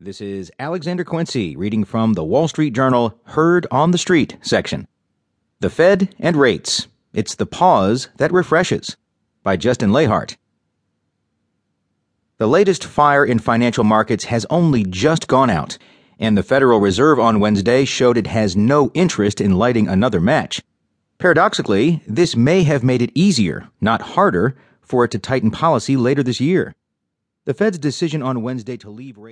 This is Alexander Quincy reading from the Wall Street Journal Heard on the Street section. The Fed and Rates. It's the Pause That Refreshes by Justin Lahart. The latest fire in financial markets has only just gone out, and the Federal Reserve on Wednesday showed it has no interest in lighting another match. Paradoxically, this may have made it easier, not harder, for it to tighten policy later this year. The Fed's decision on Wednesday to leave rates